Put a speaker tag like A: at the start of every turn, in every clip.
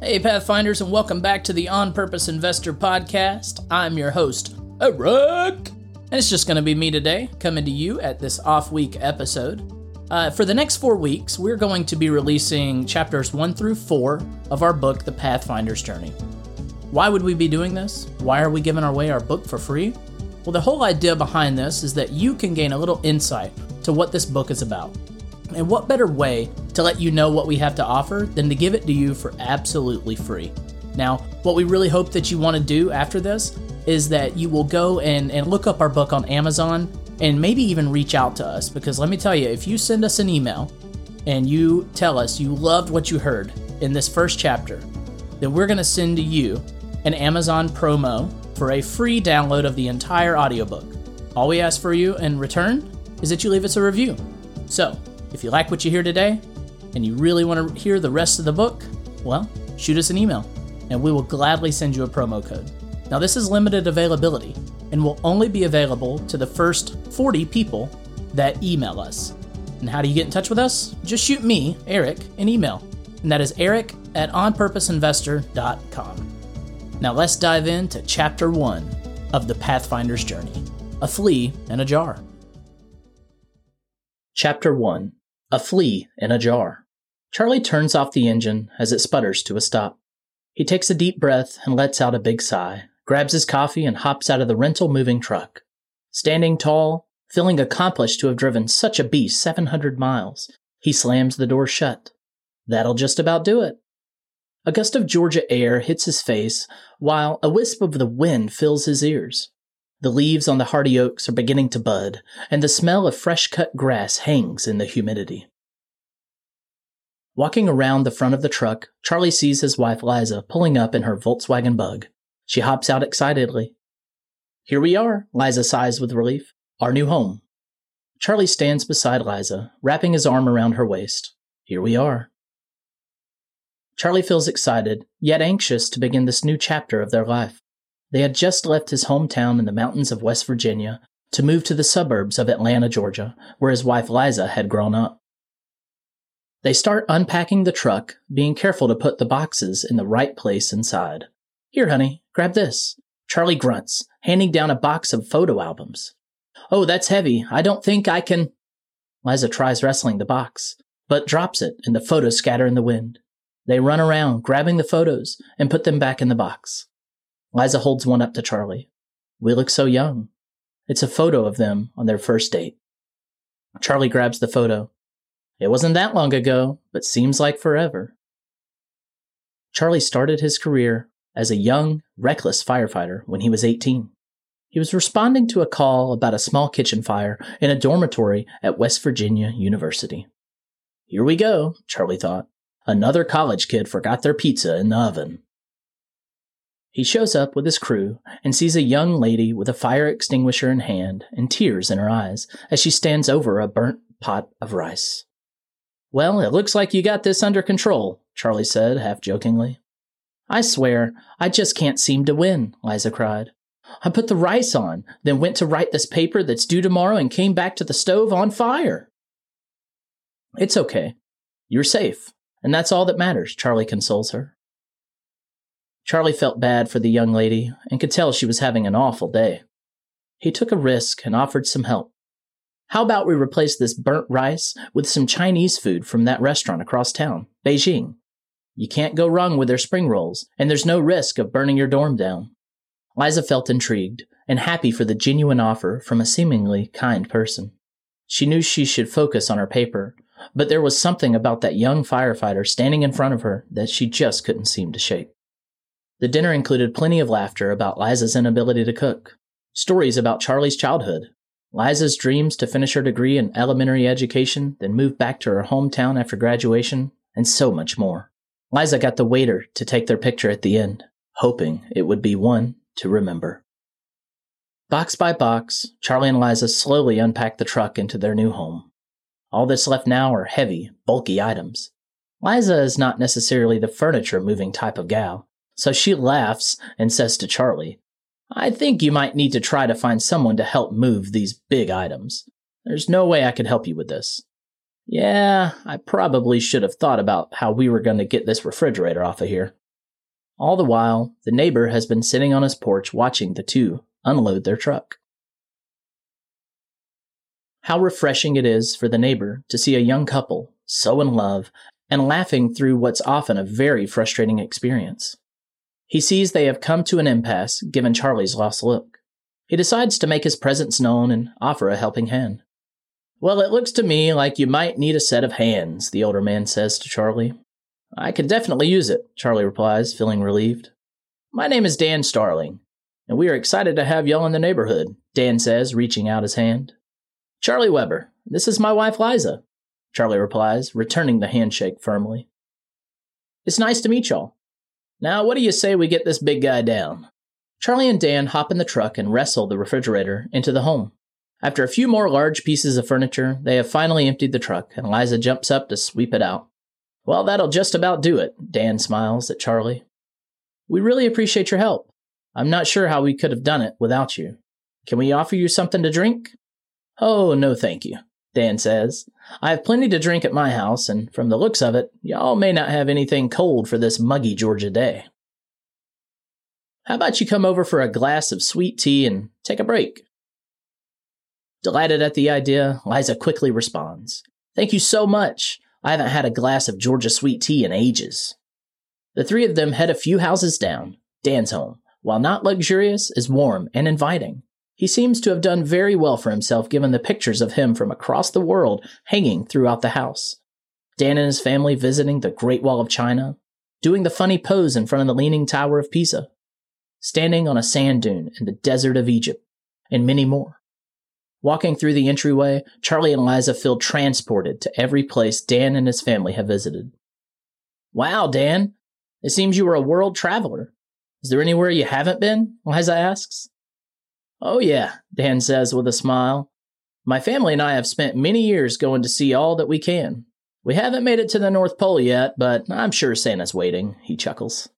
A: Hey, Pathfinders, and welcome back to the On Purpose Investor Podcast. I'm your host, Eric. And it's just going to be me today, coming to you at this off week episode. Uh, for the next four weeks, we're going to be releasing chapters one through four of our book, The Pathfinder's Journey. Why would we be doing this? Why are we giving away our book for free? Well, the whole idea behind this is that you can gain a little insight to what this book is about. And what better way to let you know what we have to offer than to give it to you for absolutely free? Now, what we really hope that you want to do after this is that you will go and, and look up our book on Amazon and maybe even reach out to us because let me tell you, if you send us an email and you tell us you loved what you heard in this first chapter, then we're going to send to you an Amazon promo for a free download of the entire audiobook. All we ask for you in return is that you leave us a review. So, if you like what you hear today and you really want to hear the rest of the book, well, shoot us an email and we will gladly send you a promo code. Now, this is limited availability and will only be available to the first 40 people that email us. And how do you get in touch with us? Just shoot me, Eric, an email. And that is eric at onpurposeinvestor.com. Now let's dive into chapter one of the Pathfinder's Journey A Flea in a Jar. Chapter 1 A Flea in a Jar. Charlie turns off the engine as it sputters to a stop. He takes a deep breath and lets out a big sigh, grabs his coffee, and hops out of the rental moving truck. Standing tall, feeling accomplished to have driven such a beast 700 miles, he slams the door shut. That'll just about do it. A gust of Georgia air hits his face, while a wisp of the wind fills his ears. The leaves on the hardy oaks are beginning to bud, and the smell of fresh cut grass hangs in the humidity. Walking around the front of the truck, Charlie sees his wife Liza pulling up in her Volkswagen bug. She hops out excitedly. Here we are, Liza sighs with relief. Our new home. Charlie stands beside Liza, wrapping his arm around her waist. Here we are. Charlie feels excited, yet anxious to begin this new chapter of their life. They had just left his hometown in the mountains of West Virginia to move to the suburbs of Atlanta, Georgia, where his wife Liza had grown up. They start unpacking the truck, being careful to put the boxes in the right place inside. Here, honey, grab this. Charlie grunts, handing down a box of photo albums. Oh, that's heavy. I don't think I can. Liza tries wrestling the box, but drops it and the photos scatter in the wind. They run around, grabbing the photos, and put them back in the box. Liza holds one up to Charlie. We look so young. It's a photo of them on their first date. Charlie grabs the photo. It wasn't that long ago, but seems like forever. Charlie started his career as a young, reckless firefighter when he was 18. He was responding to a call about a small kitchen fire in a dormitory at West Virginia University. Here we go, Charlie thought. Another college kid forgot their pizza in the oven. He shows up with his crew and sees a young lady with a fire extinguisher in hand and tears in her eyes as she stands over a burnt pot of rice. Well, it looks like you got this under control, Charlie said, half jokingly. I swear, I just can't seem to win, Liza cried. I put the rice on, then went to write this paper that's due tomorrow and came back to the stove on fire. It's okay. You're safe, and that's all that matters, Charlie consoles her. Charlie felt bad for the young lady and could tell she was having an awful day. He took a risk and offered some help. How about we replace this burnt rice with some Chinese food from that restaurant across town, Beijing? You can't go wrong with their spring rolls, and there's no risk of burning your dorm down. Liza felt intrigued and happy for the genuine offer from a seemingly kind person. She knew she should focus on her paper, but there was something about that young firefighter standing in front of her that she just couldn't seem to shake. The dinner included plenty of laughter about Liza's inability to cook, stories about Charlie's childhood, Liza's dreams to finish her degree in elementary education, then move back to her hometown after graduation, and so much more. Liza got the waiter to take their picture at the end, hoping it would be one to remember. Box by box, Charlie and Liza slowly unpacked the truck into their new home. All that's left now are heavy, bulky items. Liza is not necessarily the furniture moving type of gal, so she laughs and says to Charlie, I think you might need to try to find someone to help move these big items. There's no way I could help you with this. Yeah, I probably should have thought about how we were going to get this refrigerator off of here. All the while, the neighbor has been sitting on his porch watching the two unload their truck. How refreshing it is for the neighbor to see a young couple so in love and laughing through what's often a very frustrating experience. He sees they have come to an impasse given Charlie's lost look. He decides to make his presence known and offer a helping hand. Well, it looks to me like you might need a set of hands, the older man says to Charlie. I could definitely use it, Charlie replies, feeling relieved. My name is Dan Starling, and we are excited to have y'all in the neighborhood, Dan says, reaching out his hand. Charlie Weber, this is my wife Liza, Charlie replies, returning the handshake firmly. It's nice to meet y'all. Now, what do you say we get this big guy down? Charlie and Dan hop in the truck and wrestle the refrigerator into the home. After a few more large pieces of furniture, they have finally emptied the truck, and Liza jumps up to sweep it out. Well, that'll just about do it, Dan smiles at Charlie. We really appreciate your help. I'm not sure how we could have done it without you. Can we offer you something to drink? Oh, no, thank you, Dan says. I have plenty to drink at my house, and from the looks of it, y'all may not have anything cold for this muggy Georgia day. How about you come over for a glass of sweet tea and take a break? Delighted at the idea, Liza quickly responds. Thank you so much. I haven't had a glass of Georgia sweet tea in ages. The three of them head a few houses down. Dan's home, while not luxurious, is warm and inviting. He seems to have done very well for himself given the pictures of him from across the world hanging throughout the house. Dan and his family visiting the Great Wall of China, doing the funny pose in front of the Leaning Tower of Pisa, standing on a sand dune in the desert of Egypt, and many more. Walking through the entryway, Charlie and Liza feel transported to every place Dan and his family have visited. Wow, Dan, it seems you were a world traveler. Is there anywhere you haven't been? Liza asks. Oh, yeah, Dan says with a smile. My family and I have spent many years going to see all that we can. We haven't made it to the North Pole yet, but I'm sure Santa's waiting, he chuckles.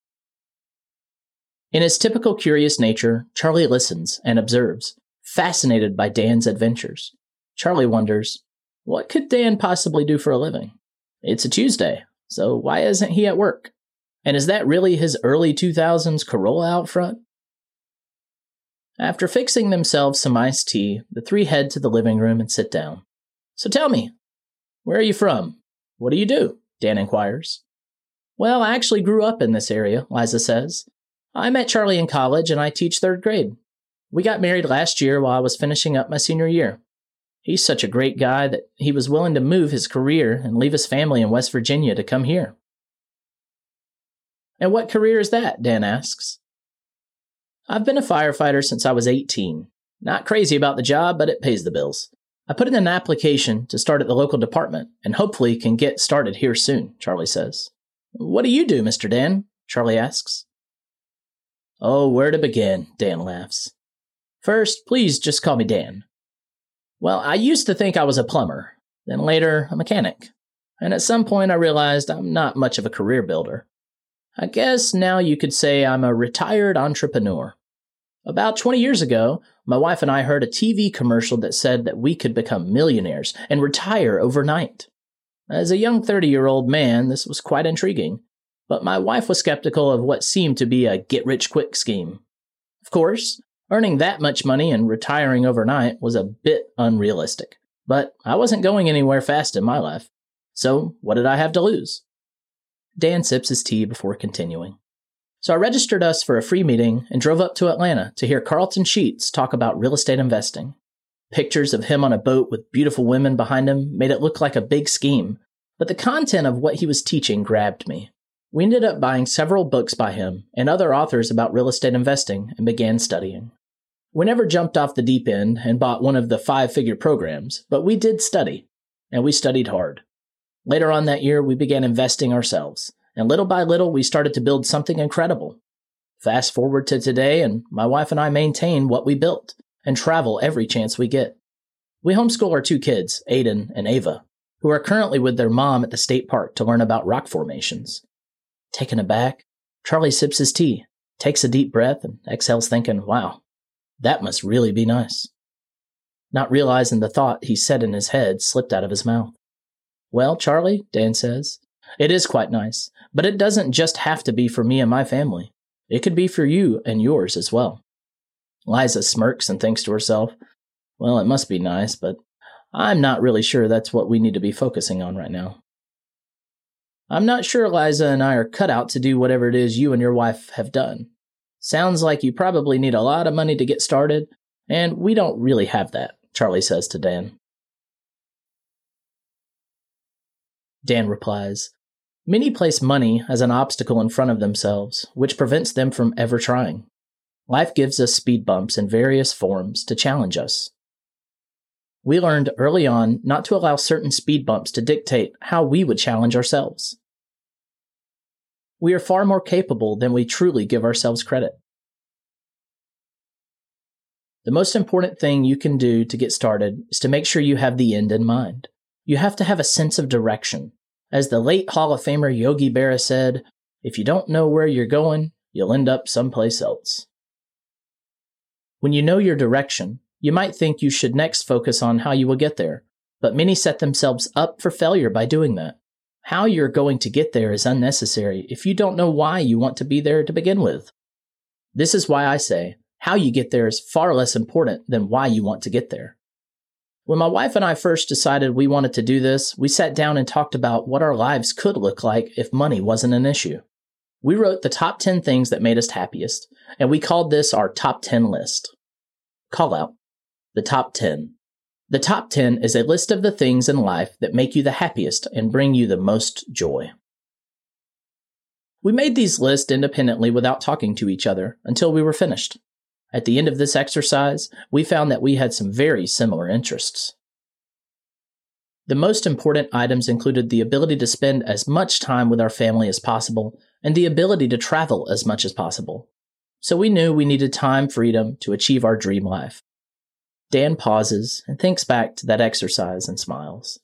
A: In his typical curious nature, Charlie listens and observes, fascinated by Dan's adventures. Charlie wonders, what could Dan possibly do for a living? It's a Tuesday, so why isn't he at work? And is that really his early 2000s Corolla out front? After fixing themselves some iced tea, the three head to the living room and sit down. So tell me, where are you from? What do you do? Dan inquires. Well, I actually grew up in this area, Liza says. I met Charlie in college and I teach third grade. We got married last year while I was finishing up my senior year. He's such a great guy that he was willing to move his career and leave his family in West Virginia to come here. And what career is that? Dan asks. I've been a firefighter since I was 18. Not crazy about the job, but it pays the bills. I put in an application to start at the local department and hopefully can get started here soon, Charlie says. What do you do, Mr. Dan? Charlie asks. Oh, where to begin? Dan laughs. First, please just call me Dan. Well, I used to think I was a plumber, then later a mechanic. And at some point I realized I'm not much of a career builder. I guess now you could say I'm a retired entrepreneur. About 20 years ago, my wife and I heard a TV commercial that said that we could become millionaires and retire overnight. As a young 30 year old man, this was quite intriguing, but my wife was skeptical of what seemed to be a get rich quick scheme. Of course, earning that much money and retiring overnight was a bit unrealistic, but I wasn't going anywhere fast in my life. So, what did I have to lose? Dan sips his tea before continuing. So I registered us for a free meeting and drove up to Atlanta to hear Carleton Sheets talk about real estate investing. Pictures of him on a boat with beautiful women behind him made it look like a big scheme, but the content of what he was teaching grabbed me. We ended up buying several books by him and other authors about real estate investing and began studying. We never jumped off the deep end and bought one of the five figure programs, but we did study, and we studied hard. Later on that year, we began investing ourselves and little by little, we started to build something incredible. Fast forward to today, and my wife and I maintain what we built and travel every chance we get. We homeschool our two kids, Aiden and Ava, who are currently with their mom at the state park to learn about rock formations. Taken aback, Charlie sips his tea, takes a deep breath, and exhales, thinking, wow, that must really be nice. Not realizing the thought he said in his head slipped out of his mouth. Well, Charlie, Dan says, It is quite nice, but it doesn't just have to be for me and my family. It could be for you and yours as well. Liza smirks and thinks to herself, Well, it must be nice, but I'm not really sure that's what we need to be focusing on right now. I'm not sure Liza and I are cut out to do whatever it is you and your wife have done. Sounds like you probably need a lot of money to get started, and we don't really have that, Charlie says to Dan. Dan replies, Many place money as an obstacle in front of themselves, which prevents them from ever trying. Life gives us speed bumps in various forms to challenge us. We learned early on not to allow certain speed bumps to dictate how we would challenge ourselves. We are far more capable than we truly give ourselves credit. The most important thing you can do to get started is to make sure you have the end in mind. You have to have a sense of direction. As the late Hall of Famer Yogi Berra said, if you don't know where you're going, you'll end up someplace else. When you know your direction, you might think you should next focus on how you will get there, but many set themselves up for failure by doing that. How you're going to get there is unnecessary if you don't know why you want to be there to begin with. This is why I say how you get there is far less important than why you want to get there. When my wife and I first decided we wanted to do this, we sat down and talked about what our lives could look like if money wasn't an issue. We wrote the top 10 things that made us happiest, and we called this our top 10 list. Call out the top 10. The top 10 is a list of the things in life that make you the happiest and bring you the most joy. We made these lists independently without talking to each other until we were finished. At the end of this exercise, we found that we had some very similar interests. The most important items included the ability to spend as much time with our family as possible and the ability to travel as much as possible. So we knew we needed time freedom to achieve our dream life. Dan pauses and thinks back to that exercise and smiles.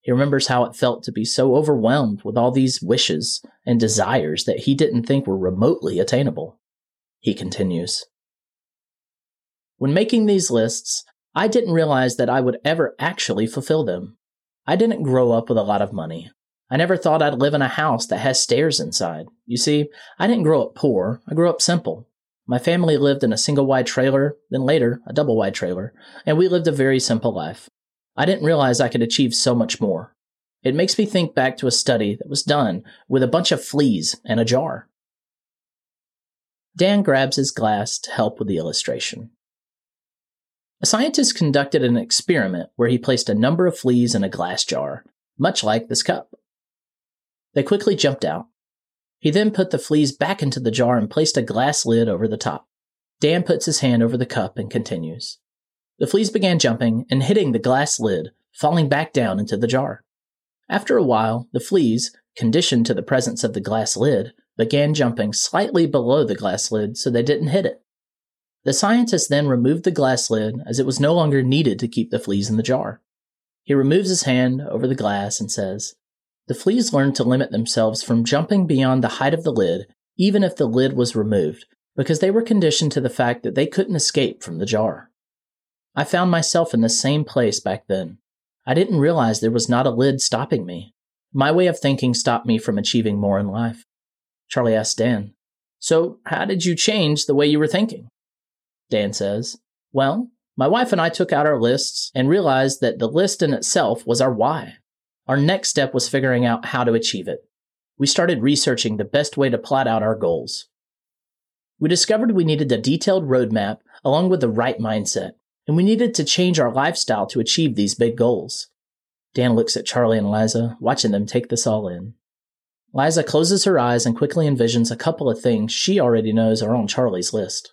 A: He remembers how it felt to be so overwhelmed with all these wishes and desires that he didn't think were remotely attainable he continues. When making these lists, I didn't realize that I would ever actually fulfill them. I didn't grow up with a lot of money. I never thought I'd live in a house that has stairs inside. You see, I didn't grow up poor, I grew up simple. My family lived in a single wide trailer, then later, a double wide trailer, and we lived a very simple life. I didn't realize I could achieve so much more. It makes me think back to a study that was done with a bunch of fleas and a jar. Dan grabs his glass to help with the illustration. A scientist conducted an experiment where he placed a number of fleas in a glass jar, much like this cup. They quickly jumped out. He then put the fleas back into the jar and placed a glass lid over the top. Dan puts his hand over the cup and continues. The fleas began jumping and hitting the glass lid, falling back down into the jar. After a while, the fleas, conditioned to the presence of the glass lid, began jumping slightly below the glass lid so they didn't hit it. The scientist then removed the glass lid as it was no longer needed to keep the fleas in the jar. He removes his hand over the glass and says, The fleas learned to limit themselves from jumping beyond the height of the lid, even if the lid was removed, because they were conditioned to the fact that they couldn't escape from the jar. I found myself in the same place back then. I didn't realize there was not a lid stopping me. My way of thinking stopped me from achieving more in life. Charlie asks Dan, So, how did you change the way you were thinking? Dan says, Well, my wife and I took out our lists and realized that the list in itself was our why. Our next step was figuring out how to achieve it. We started researching the best way to plot out our goals. We discovered we needed a detailed roadmap along with the right mindset, and we needed to change our lifestyle to achieve these big goals. Dan looks at Charlie and Liza, watching them take this all in. Liza closes her eyes and quickly envisions a couple of things she already knows are on Charlie's list.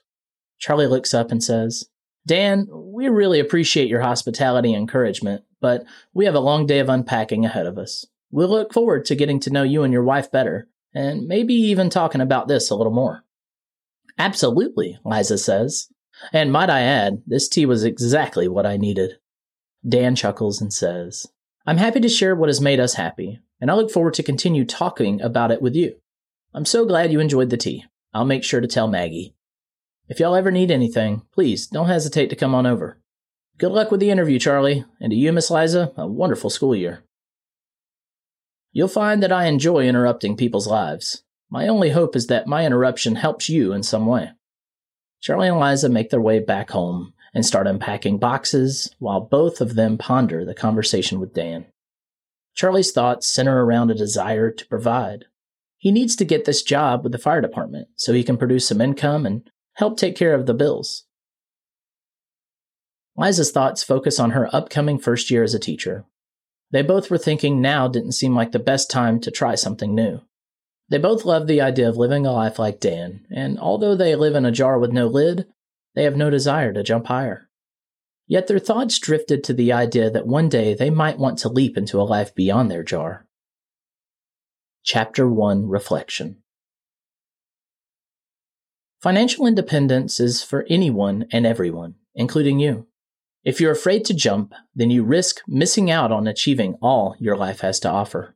A: Charlie looks up and says, Dan, we really appreciate your hospitality and encouragement, but we have a long day of unpacking ahead of us. We'll look forward to getting to know you and your wife better, and maybe even talking about this a little more. Absolutely, Liza says. And might I add, this tea was exactly what I needed. Dan chuckles and says, I'm happy to share what has made us happy, and I look forward to continue talking about it with you. I'm so glad you enjoyed the tea. I'll make sure to tell Maggie. If y'all ever need anything, please don't hesitate to come on over. Good luck with the interview, Charlie, and to you, Miss Liza, a wonderful school year. You'll find that I enjoy interrupting people's lives. My only hope is that my interruption helps you in some way. Charlie and Liza make their way back home and start unpacking boxes while both of them ponder the conversation with Dan. Charlie's thoughts center around a desire to provide. He needs to get this job with the fire department so he can produce some income and help take care of the bills. Liza's thoughts focus on her upcoming first year as a teacher. They both were thinking now didn't seem like the best time to try something new. They both love the idea of living a life like Dan, and although they live in a jar with no lid, they have no desire to jump higher. Yet their thoughts drifted to the idea that one day they might want to leap into a life beyond their jar. Chapter 1 Reflection Financial independence is for anyone and everyone, including you. If you're afraid to jump, then you risk missing out on achieving all your life has to offer.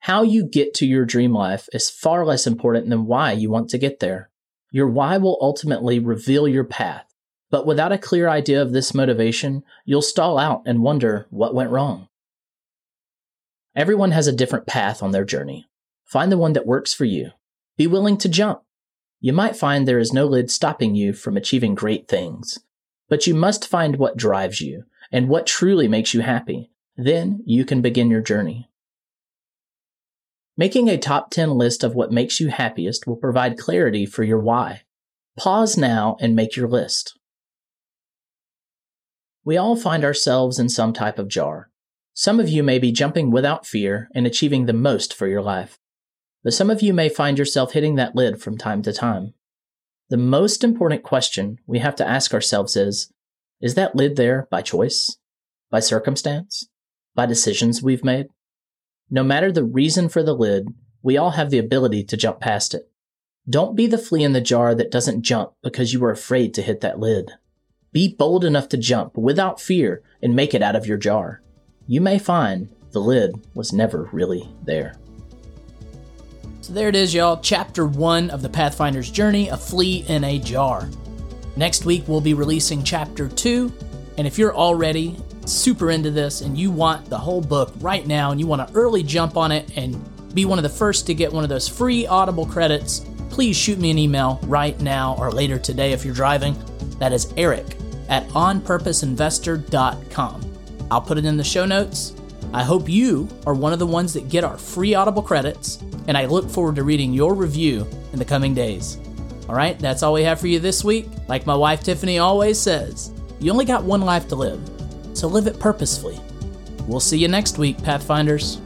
A: How you get to your dream life is far less important than why you want to get there. Your why will ultimately reveal your path, but without a clear idea of this motivation, you'll stall out and wonder what went wrong. Everyone has a different path on their journey. Find the one that works for you. Be willing to jump. You might find there is no lid stopping you from achieving great things, but you must find what drives you and what truly makes you happy. Then you can begin your journey. Making a top 10 list of what makes you happiest will provide clarity for your why. Pause now and make your list. We all find ourselves in some type of jar. Some of you may be jumping without fear and achieving the most for your life. But some of you may find yourself hitting that lid from time to time. The most important question we have to ask ourselves is Is that lid there by choice? By circumstance? By decisions we've made? No matter the reason for the lid, we all have the ability to jump past it. Don't be the flea in the jar that doesn't jump because you are afraid to hit that lid. Be bold enough to jump without fear and make it out of your jar. You may find the lid was never really there. So there it is, y'all. Chapter 1 of the Pathfinder's Journey A Flea in a Jar. Next week, we'll be releasing Chapter 2. And if you're already super into this and you want the whole book right now and you want to early jump on it and be one of the first to get one of those free Audible credits, please shoot me an email right now or later today if you're driving. That is Eric at onpurposeinvestor.com. I'll put it in the show notes. I hope you are one of the ones that get our free Audible credits, and I look forward to reading your review in the coming days. All right, that's all we have for you this week. Like my wife Tiffany always says, you only got one life to live so live it purposefully. We'll see you next week, Pathfinders.